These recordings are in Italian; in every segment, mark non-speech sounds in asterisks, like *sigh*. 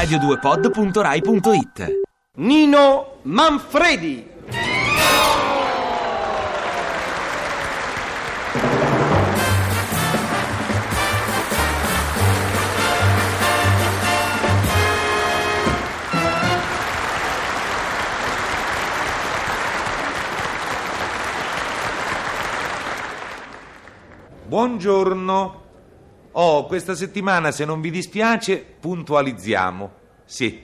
radio2pod.rai.it Nino Manfredi. Buongiorno. Oh, questa settimana, se non vi dispiace, puntualizziamo. Sì,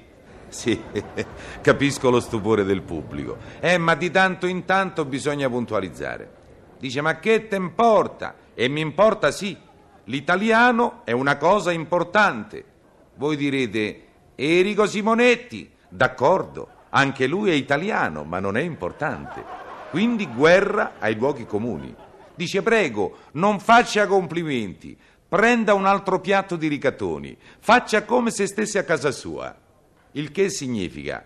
sì, *laughs* capisco lo stupore del pubblico. Eh, ma di tanto in tanto bisogna puntualizzare. Dice, ma che te importa? E mi importa sì. L'italiano è una cosa importante. Voi direte, Erico Simonetti, d'accordo, anche lui è italiano, ma non è importante. Quindi guerra ai luoghi comuni. Dice, prego, non faccia complimenti, prenda un altro piatto di ricattoni, faccia come se stesse a casa sua. Il che significa,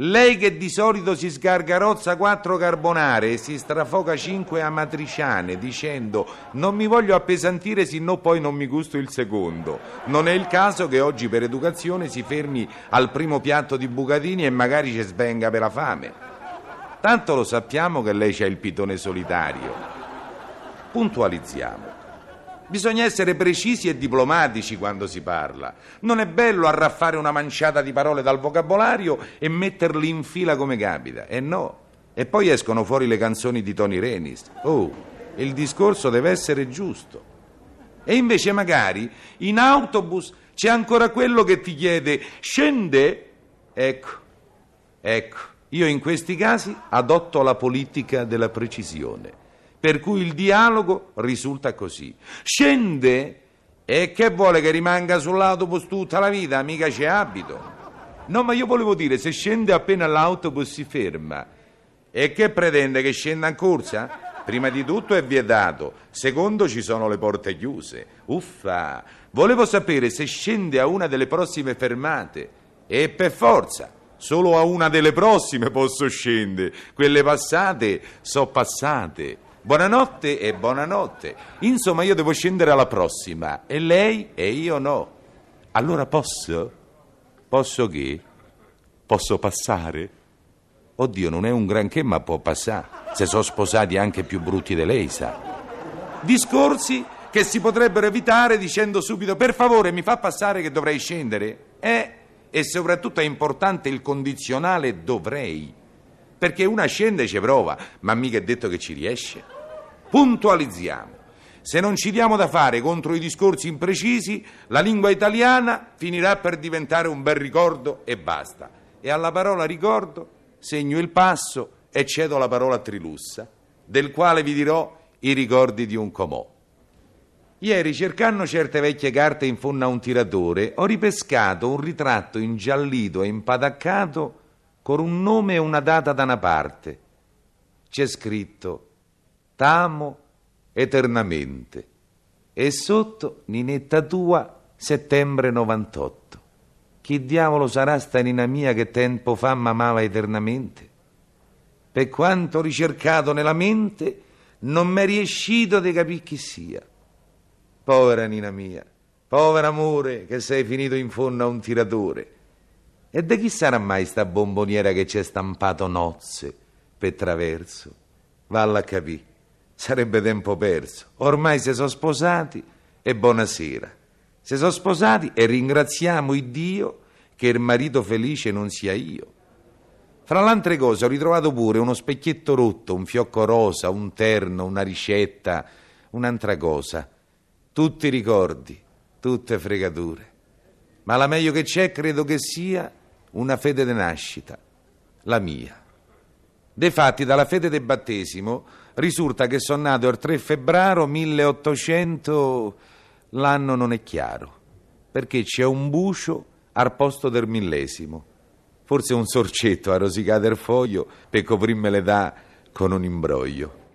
lei che di solito si sgargarozza quattro carbonare e si strafoca cinque amatriciane dicendo non mi voglio appesantire sino poi non mi gusto il secondo. Non è il caso che oggi per educazione si fermi al primo piatto di bucatini e magari ci svenga per la fame. Tanto lo sappiamo che lei c'ha il pitone solitario. Puntualizziamo. Bisogna essere precisi e diplomatici quando si parla. Non è bello arraffare una manciata di parole dal vocabolario e metterli in fila come capita. E no. E poi escono fuori le canzoni di Tony Renis. Oh, il discorso deve essere giusto. E invece magari in autobus c'è ancora quello che ti chiede scende? Ecco, ecco, io in questi casi adotto la politica della precisione per cui il dialogo risulta così. Scende e che vuole che rimanga sull'autobus tutta la vita, mica c'è abito. No, ma io volevo dire, se scende appena l'autobus si ferma, e che pretende che scenda in corsa? Prima di tutto è vietato, secondo ci sono le porte chiuse. Uffa, volevo sapere se scende a una delle prossime fermate. E per forza, solo a una delle prossime posso scendere, quelle passate so passate. Buonanotte e buonanotte. Insomma, io devo scendere alla prossima e lei e io no. Allora posso? Posso che? Posso passare? Oddio, non è un granché, ma può passare. Se sono sposati anche più brutti di lei, sa. Discorsi che si potrebbero evitare dicendo subito per favore mi fa passare che dovrei scendere. Eh, e soprattutto è importante il condizionale dovrei. Perché una scende e ci prova, ma mica è detto che ci riesce. Puntualizziamo. Se non ci diamo da fare contro i discorsi imprecisi, la lingua italiana finirà per diventare un bel ricordo e basta. E alla parola ricordo segno il passo e cedo la parola trilussa, del quale vi dirò i ricordi di un comò. Ieri, cercando certe vecchie carte in fondo a un tiratore, ho ripescato un ritratto ingiallito e impadaccato con un nome e una data da una parte. C'è scritto t'amo eternamente. E sotto, ninetta tua, settembre 98. Chi diavolo sarà sta nina mia che tempo fa m'amava eternamente? Per quanto ricercato nella mente, non m'è riescito di capire chi sia. Povera nina mia, povero amore che sei finito in fondo a un tiratore. E da chi sarà mai sta bomboniera che c'è stampato nozze per traverso? Valla a capire sarebbe tempo perso. Ormai si sono sposati e buonasera. Si sono sposati e ringraziamo il Dio che il marito felice non sia io. Fra le altre cose ho ritrovato pure uno specchietto rotto, un fiocco rosa, un terno, una ricetta, un'altra cosa. Tutti ricordi, tutte fregature. Ma la meglio che c'è credo che sia una fede di nascita, la mia. Defatti, dalla fede del battesimo risulta che sono nato il 3 febbraio 1800, l'anno non è chiaro, perché c'è un bucio al posto del millesimo. Forse un sorcetto a rosicare il foglio per coprirmi l'età con un imbroglio.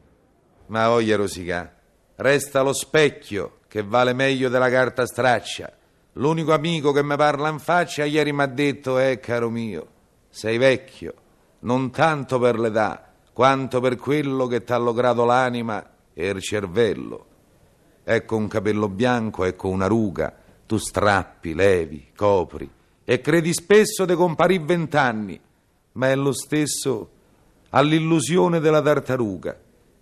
Ma voglia rosicà, resta lo specchio che vale meglio della carta straccia. L'unico amico che mi parla in faccia ieri mi ha detto, eh caro mio, sei vecchio, non tanto per l'età, quanto per quello che t'ha lograto l'anima e il cervello. Ecco un capello bianco, ecco una ruga, tu strappi, levi, copri, e credi spesso di comparire vent'anni, ma è lo stesso all'illusione della tartaruga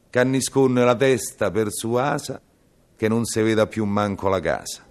che annisconne la testa persuasa che non si veda più manco la casa.